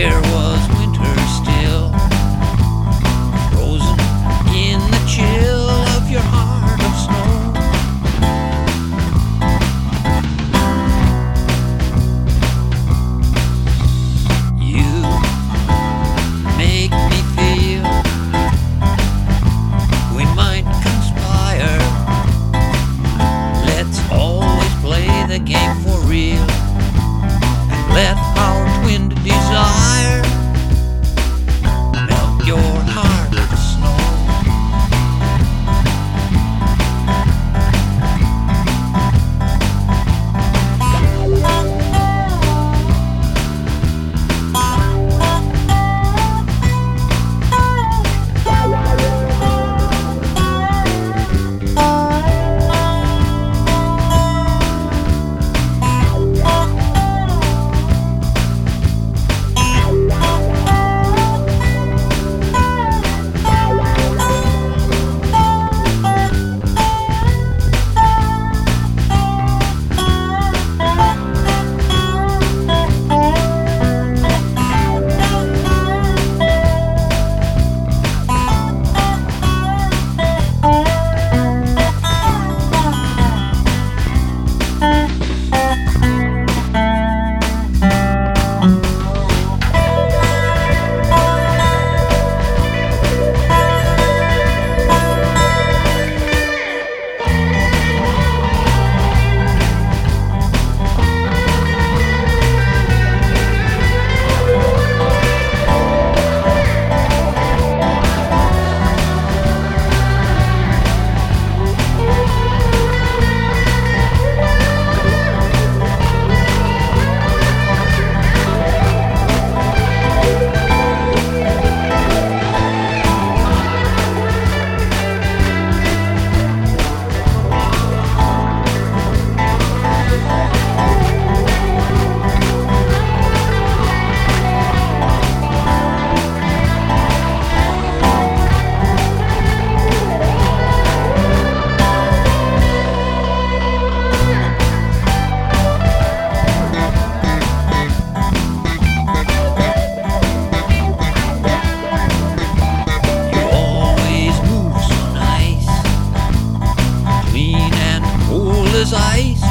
There was winter still, frozen in the chill of your heart of snow. You make me feel we might conspire. Let's always play the game for real and let our das raiz